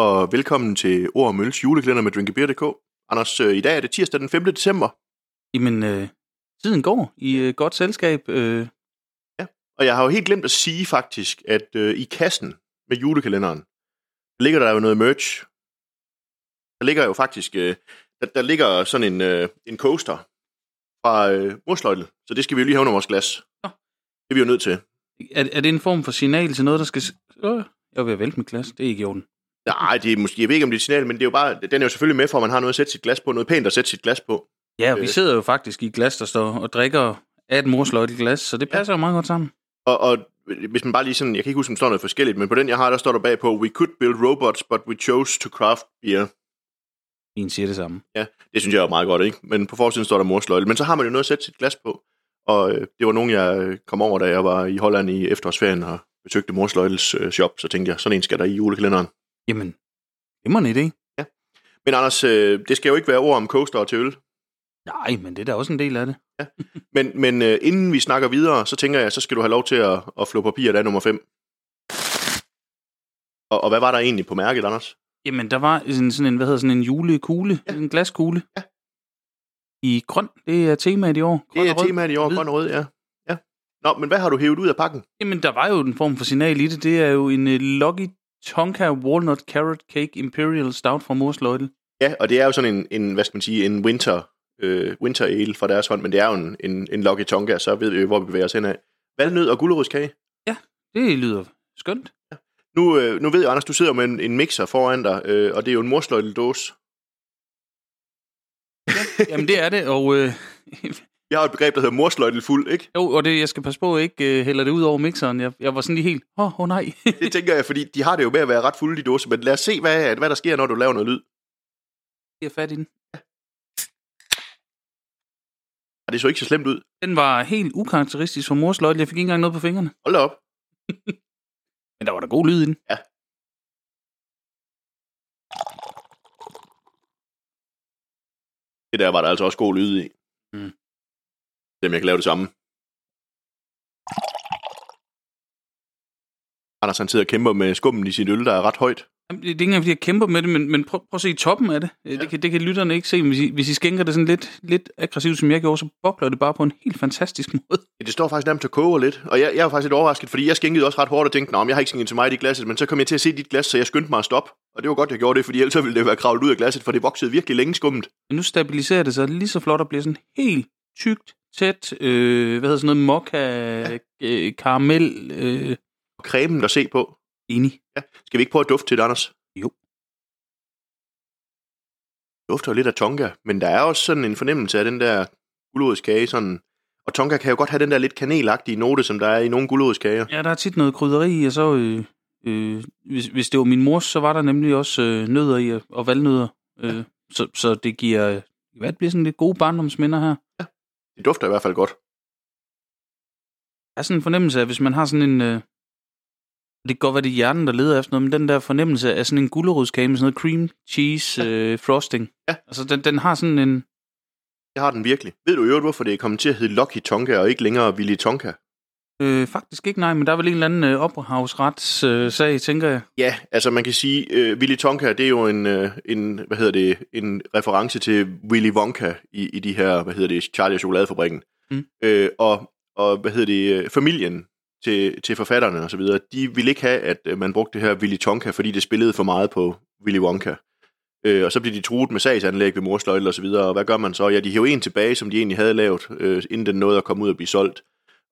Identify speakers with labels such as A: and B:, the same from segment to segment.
A: og velkommen til Ord og Mølles juleklænder med drinkabeer.dk. Anders, øh, i dag er det tirsdag den 5. december,
B: Jamen, øh, tiden går i øh, godt selskab. Øh,
A: og jeg har jo helt glemt at sige faktisk, at øh, i kassen med julekalenderen, der ligger der jo noget merch. Der ligger jo faktisk, øh, der, der ligger sådan en, øh, en coaster fra øh, Morsløjtel, så det skal vi jo lige have under vores glas.
B: Nå.
A: Det er vi jo nødt til.
B: er, er det en form for signal til noget, der skal... Øh, jeg vil vælte mit glas. Det er ikke i orden.
A: Nej, det er måske, jeg ved ikke, om det er et signal, men det er jo bare, den er jo selvfølgelig med for, at man har noget at sætte sit glas på, noget pænt at sætte sit glas på.
B: Ja, og vi
A: Øh.
B: sidder jo faktisk i et glas, der står og drikker af et morsløjt glas, så det passer jo meget godt sammen.
A: Og, og hvis man bare lige sådan, jeg kan ikke huske, om der står noget forskelligt, men på den, jeg har, der står der bagpå, we could build robots, but we chose to craft beer.
B: En siger det samme.
A: Det synes jeg er meget godt, ikke? Men på forsiden står der morsløjle. Men så har man jo noget at sætte sit glas på. Og øh, det var nogen, jeg øh, kom over, da jeg var i Holland i efterårsferien og besøgte morsløjles øh, shop. Så tænkte jeg, sådan en skal der i julekalenderen.
B: Jamen, det må en idé.
A: Men Anders, øh, det skal jo ikke være ord om coaster til øl.
B: Nej, men det er da også en del af det.
A: Men, men øh, inden vi snakker videre, så tænker jeg, så skal du have lov til at, at flå papir, der er nummer 5. Og, og hvad var der egentlig på mærket, Anders?
B: Jamen, der var sådan, sådan en, hvad hedder sådan en julekugle,
A: Ja.
B: ja. en glaskugle.
A: Ja.
B: I grøn, det er temaet i år. Grøn
A: Det er
B: og rød.
A: temaet i år, grøn og rød, ja. ja. Nå, men hvad har du hævet ud af pakken?
B: Jamen, der var jo en form for signal i det. Det er jo en uh, Lucky Tonka Walnut Carrot Cake Imperial Stout fra Mors Løjtel.
A: Ja, og det er jo sådan en, en hvad skal man sige, en winter, øh, winter ale fra deres hånd, men det er jo en, en, en Lucky Tonka, så ved vi, hvor vi bevæger os hen af. Valnød og gulerodskage.
B: Det lyder skønt.
A: Nu, øh, nu ved jeg, Anders, du sidder med en, en mixer foran dig, øh, og det er jo en morsløjteldåse.
B: Jamen, det er det, og, øh,
A: Vi har et begreb, der hedder morsløjtelfuld, ikke?
B: jo, og det, jeg skal passe på, at ikke øh, hælder det ud over mixeren. Jeg, jeg var sådan lige helt, åh, oh, oh, nej.
A: Det tænker jeg, fordi de har det jo med at være ret fulde, de dåser, men lad os se, hvad, hvad der sker, når du laver noget lyd.
B: jeg er fat i den.
A: Og det så ikke så slemt ud.
B: Den var helt ukarakteristisk for Mors Løjtel. Jeg fik ikke engang noget på fingrene.
A: Hold da op.
B: Men der var der god lyd i den.
A: Det der var der altså også god lyd i.
B: Mm.
A: Dem jeg kan lave det samme. Anders han sidder og kæmper med skummen i sin øl, der er ret højt.
B: Jamen, det er ikke engang, fordi jeg kæmper med det, men, men prøv, prøv at se toppen af det. Ja. Det, kan, det kan lytterne ikke se, men hvis I, hvis I skænker det sådan lidt, lidt aggressivt, som jeg gjorde, så bobler det bare på en helt fantastisk måde.
A: Ja, det står faktisk nærmest og koger lidt. Og jeg, jeg var faktisk lidt overrasket, fordi jeg skænkede også ret hårdt og tænkte, at jeg har ikke skænket til mig i glasset, men så kom jeg til at se dit glas, så jeg skyndte mig at stoppe. Og det var godt, jeg gjorde det, fordi ellers ville det være kravlet ud af glasset, for det voksede virkelig længe skummet.
B: Men nu stabiliserer det sig lige så flot og bliver sådan helt tykt, tæt, øh, hvad hedder sådan noget, mokka, øh, karamel, øh,
A: Og cremen der se på.
B: enig.
A: Skal vi ikke prøve at dufte til det, Anders?
B: Jo.
A: Dufter jo lidt af tonka, men der er også sådan en fornemmelse af den der gulerodskage, sådan... Og tonka kan jo godt have den der lidt kanelagtige note, som der er i nogle gulerodskager.
B: Ja, der er tit noget krydderi, og så, øh, øh, hvis, hvis det var min mors, så var der nemlig også øh, nødder i, og- valnødder. Øh, så, så det giver, hvad det bliver sådan lidt gode barndomsminder her.
A: Det dufter i hvert fald godt.
B: Der er sådan en fornemmelse af, hvis man har sådan en... Øh, det kan godt være, det er hjernen, der leder efter noget, men den der fornemmelse af sådan en gulerodskage med sådan noget cream cheese øh, frosting.
A: Ja.
B: Altså, den, den har sådan en...
A: Det har den virkelig. Ved du i øvrigt, hvorfor det er kommet til at hedde Lucky Tonka, og ikke længere Willy Tonka?
B: Øh, faktisk ikke, nej, men der er vel en eller anden øh, ophavsretssag, øh, sag, tænker jeg.
A: Ja, altså man kan sige, øh, Willy Tonka, det er jo en, øh, en, hvad hedder det, en reference til Willy Wonka i, i de her, hvad hedder det, Charlie og Chokoladefabrikken.
B: Mm.
A: Øh, og, og, hvad hedder det, øh, familien til, til forfatterne og så videre, de ville ikke have, at øh, man brugte det her Willy Tonka, fordi det spillede for meget på Willy Wonka. Øh, og så blev de truet med sagsanlæg ved morsløjtel og så videre, og hvad gør man så? Ja, de hæver en tilbage, som de egentlig havde lavet, øh, inden den nåede at komme ud og blive solgt.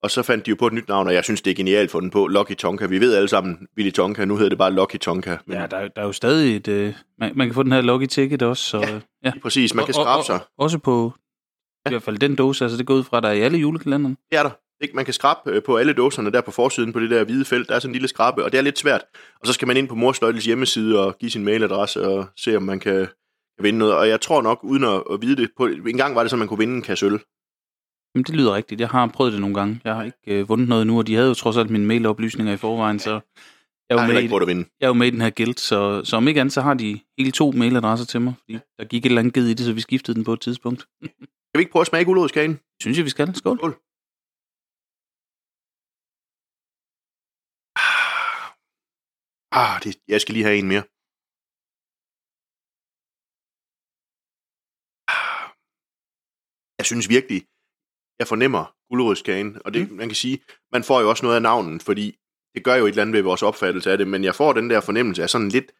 A: Og så fandt de jo på et nyt navn, og jeg synes, det er genialt fundet på, Lucky Tonka. Vi ved alle sammen, Willy Tonka, nu hedder det bare Lucky Tonka. Men
B: Ja, der, er- der er jo stadig et... Øh, man, man kan få den her lucky ticket også, så...
A: Ja.
B: Ja. ja.
A: præcis, man kan skrabe sig.
B: Og, og, også på... I hvert fald den dåse, altså det går ud fra, der er i alle julekalenderne.
A: Det er der. Ikke? Man kan skrabe øh, på alle dåserne der på forsiden på det der hvide felt. Der er sådan en lille skrabe, og det er lidt svært. Og så skal man ind på Morsløjtels hjemmeside og give sin mailadresse og se, om man kan vinde noget. Og jeg tror nok, uden at, at vide det, på, en gang var det så, man kunne vinde en kasse øl.
B: Jamen, det lyder rigtigt. Jeg har prøvet det nogle gange. Jeg har ikke øh, vundet noget nu, og de havde jo trods alt mine mailoplysninger i forvejen, så jeg er jo, med,
A: ikke,
B: i,
A: vinde.
B: jeg er jo med i den her guild, så, så om ikke andet, så har de hele to mailadresser til mig, fordi der gik et eller andet ged i det, så vi skiftede den på et tidspunkt.
A: kan vi ikke prøve at smage gulerodskagen?
B: Synes jeg, vi skal. Skål.
A: Skål. Ah. ah, det, jeg skal lige have en mere. Ah. Jeg synes virkelig, jeg fornemmer gulerodskagen, og det, mm. man kan sige, man får jo også noget af navnet, fordi det gør jo et eller andet ved vores opfattelse af det, men jeg får den der fornemmelse af sådan lidt,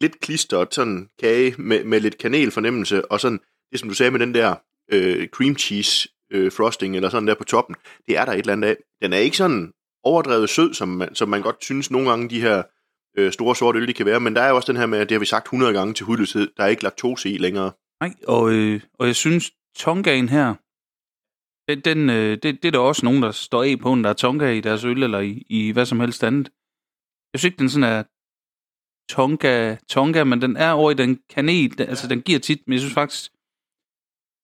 A: lidt klistret sådan kage med, med lidt kanelfornemmelse, og sådan, det som du sagde med den der øh, cream cheese øh, frosting, eller sådan der på toppen, det er der et eller andet af. Den er ikke sådan overdrevet sød, som man, som man godt synes nogle gange de her øh, store sorte øl, de kan være, men der er jo også den her med, det har vi sagt 100 gange til hudløshed, der er ikke laktose i længere.
B: Nej, og, øh, og jeg synes, tongaen her, den, den, øh, det, det er der også nogen, der står af på, der er tonga i deres øl, eller i, i hvad som helst andet. Jeg synes ikke, den sådan er tonga, tonga, men den er over i den kanel, den, altså den giver tit, men jeg synes faktisk,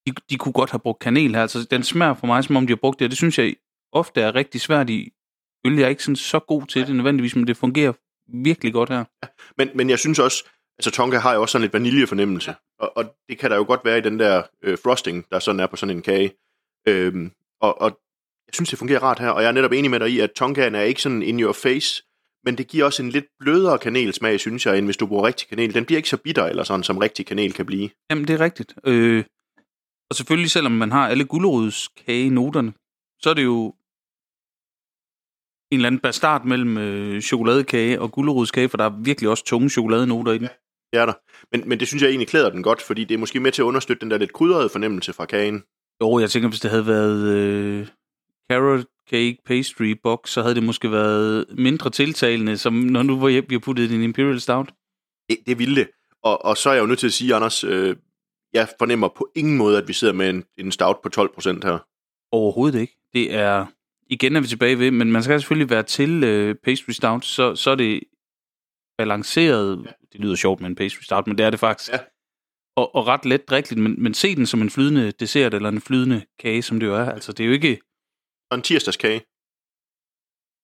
B: de, de kunne godt have brugt kanel her. Altså, den smager for mig, som om de har brugt det, og det synes jeg ofte er rigtig svært i øl. Jeg er ikke sådan så god til det nødvendigvis, men det fungerer virkelig godt her. Ja,
A: men, men jeg synes også, altså Tonka har jo også sådan lidt vaniljefornemmelse, og, og det kan der jo godt være i den der øh, frosting, der sådan er på sådan en kage. Øhm, og, og jeg synes, det fungerer rart her, og jeg er netop enig med dig i, at Tonkaen er ikke sådan in your face, men det giver også en lidt blødere kanelsmag, synes jeg, end hvis du bruger rigtig kanel. Den bliver ikke så bitter eller sådan, som rigtig kanel kan blive.
B: Jamen, det er rigtigt. Øh, og selvfølgelig, selvom man har alle gulerodskage-noterne, så er det jo en eller anden bastard mellem øh, chokoladekage og gulerodskage, for der er virkelig også tunge chokoladenoter i den.
A: Ja, det er der. Men, men det synes jeg egentlig klæder den godt, fordi det er måske med til at understøtte den der lidt krydrede fornemmelse fra kagen.
B: Jo, jeg tænker, hvis det havde været øh, carrot cake pastry box, så havde det måske været mindre tiltalende, som når nu var vi har puttet en Imperial Stout.
A: Det, det ville det. Og, og så er jeg jo nødt til at sige, Anders, øh, jeg fornemmer på ingen måde, at vi sidder med en, en stout på 12% her.
B: Overhovedet ikke. Det er, igen er vi tilbage ved, men man skal selvfølgelig være til øh, pastry stout, så, så er det balanceret. Ja. Det lyder sjovt med en pastry stout, men det er det faktisk. Ja. Og, og ret let drikkeligt, men, men se den som en flydende dessert eller en flydende kage, som det jo er. Altså, det er jo ikke...
A: Og en tirsdagskage.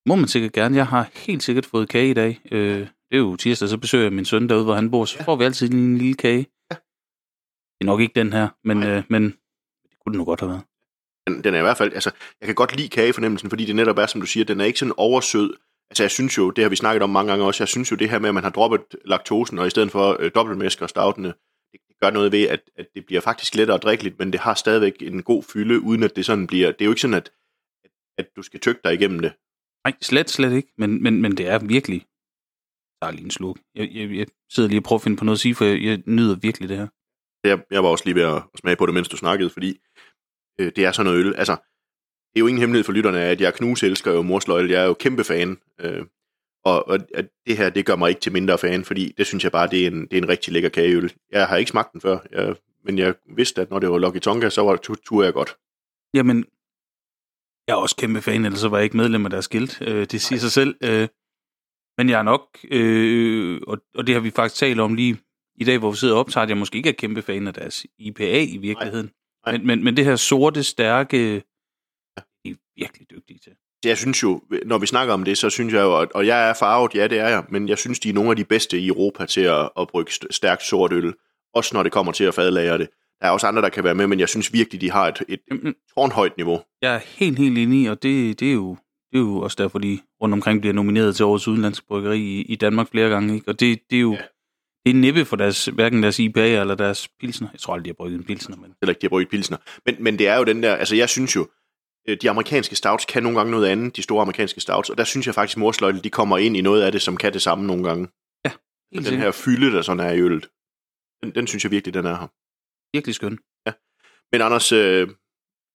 B: Må man sikkert gerne. Jeg har helt sikkert fået kage i dag. Øh, det er jo tirsdag, så besøger jeg min søn derude, hvor han bor. Så ja. får vi altid en lille kage. Ja. Det er nok ikke den her, men, øh, men det kunne den nu godt have været.
A: Den, den er i hvert fald, altså, jeg kan godt lide kagefornemmelsen, fordi det netop er, som du siger, den er ikke sådan oversød. Altså, jeg synes jo, det har vi snakket om mange gange også, jeg synes jo det her med, at man har droppet laktosen, og i stedet for øh, dobbeltmæsker og stoutene, gør noget ved, at, at det bliver faktisk lettere at drikke lidt, men det har stadigvæk en god fylde, uden at det sådan bliver, det er jo ikke sådan, at, at, at du skal tykke dig igennem det.
B: Nej, slet, slet ikke, men, men, men det er virkelig, der er lige en sluk. Jeg, jeg, jeg sidder lige og prøver at finde på noget at sige, for jeg, jeg nyder virkelig det her.
A: Jeg, jeg var også lige ved at smage på det, mens du snakkede, fordi øh, det er sådan noget øl. Altså, det er jo ingen hemmelighed for lytterne, at jeg knus elsker jo morsløjle. Jeg er jo kæmpe fan. Øh, og, og det her, det gør mig ikke til mindre fan, fordi det synes jeg bare, det er en, det er en rigtig lækker kageøl. Jeg har ikke smagt den før, jeg, men jeg vidste, at når det var Lucky Tonka, så var det tur jeg godt.
B: Jamen, jeg er også kæmpe fan, ellers så var jeg ikke medlem af deres guild. Øh, det siger Nej. sig selv. Øh, men jeg er nok, øh, og, og det har vi faktisk talt om lige i dag, hvor vi sidder og optager, at jeg måske ikke er kæmpe fan af deres IPA i virkeligheden. Nej. Nej. Men, men, men det her sorte, stærke, ja. de er virkelig dygtige til.
A: Jeg synes jo, når vi snakker om det, så synes jeg jo, og jeg er farvet, ja det er jeg, men jeg synes, de er nogle af de bedste i Europa til at, at bruge stærkt sort øl. Også når det kommer til at fadlære det. Der er også andre, der kan være med, men jeg synes virkelig, de har et, et Jamen, tårnhøjt niveau.
B: Jeg er helt, helt enig, og det, det, er jo, det er jo også derfor, de rundt omkring bliver nomineret til årets udenlandske bryggeri i, i Danmark flere gange. Ikke? Og det, det er jo... Ja det er næppe for deres, hverken deres IPA eller deres pilsner. Jeg tror aldrig, de har brygget en pilsner. Men...
A: Eller ikke, de har brygget pilsner. Men, men det er jo den der, altså jeg synes jo, de amerikanske stouts kan nogle gange noget andet, de store amerikanske stouts, og der synes jeg faktisk, at de kommer ind i noget af det, som kan det samme nogle gange.
B: Ja,
A: helt Den her fylde, der sådan er i øllet, den, den synes jeg virkelig, den er her.
B: Virkelig skøn.
A: Ja. Men Anders, øh,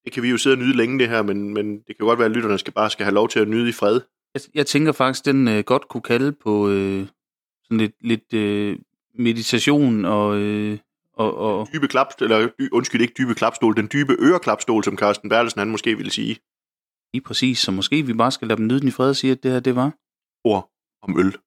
A: det kan vi jo sidde og nyde længe det her, men, men det kan godt være, at lytterne skal bare skal have lov til at nyde i fred.
B: Jeg, jeg tænker faktisk, den øh, godt kunne kalde på øh, sådan lidt, lidt øh, meditation og... Øh, og, og...
A: Dybe klap, eller undskyld, ikke dybe klapstol, den dybe øreklapstol, som Carsten Bertelsen han måske ville sige.
B: Lige præcis, så måske vi bare skal lade dem nyde den i fred og sige, at det her, det var...
A: Ord om øl.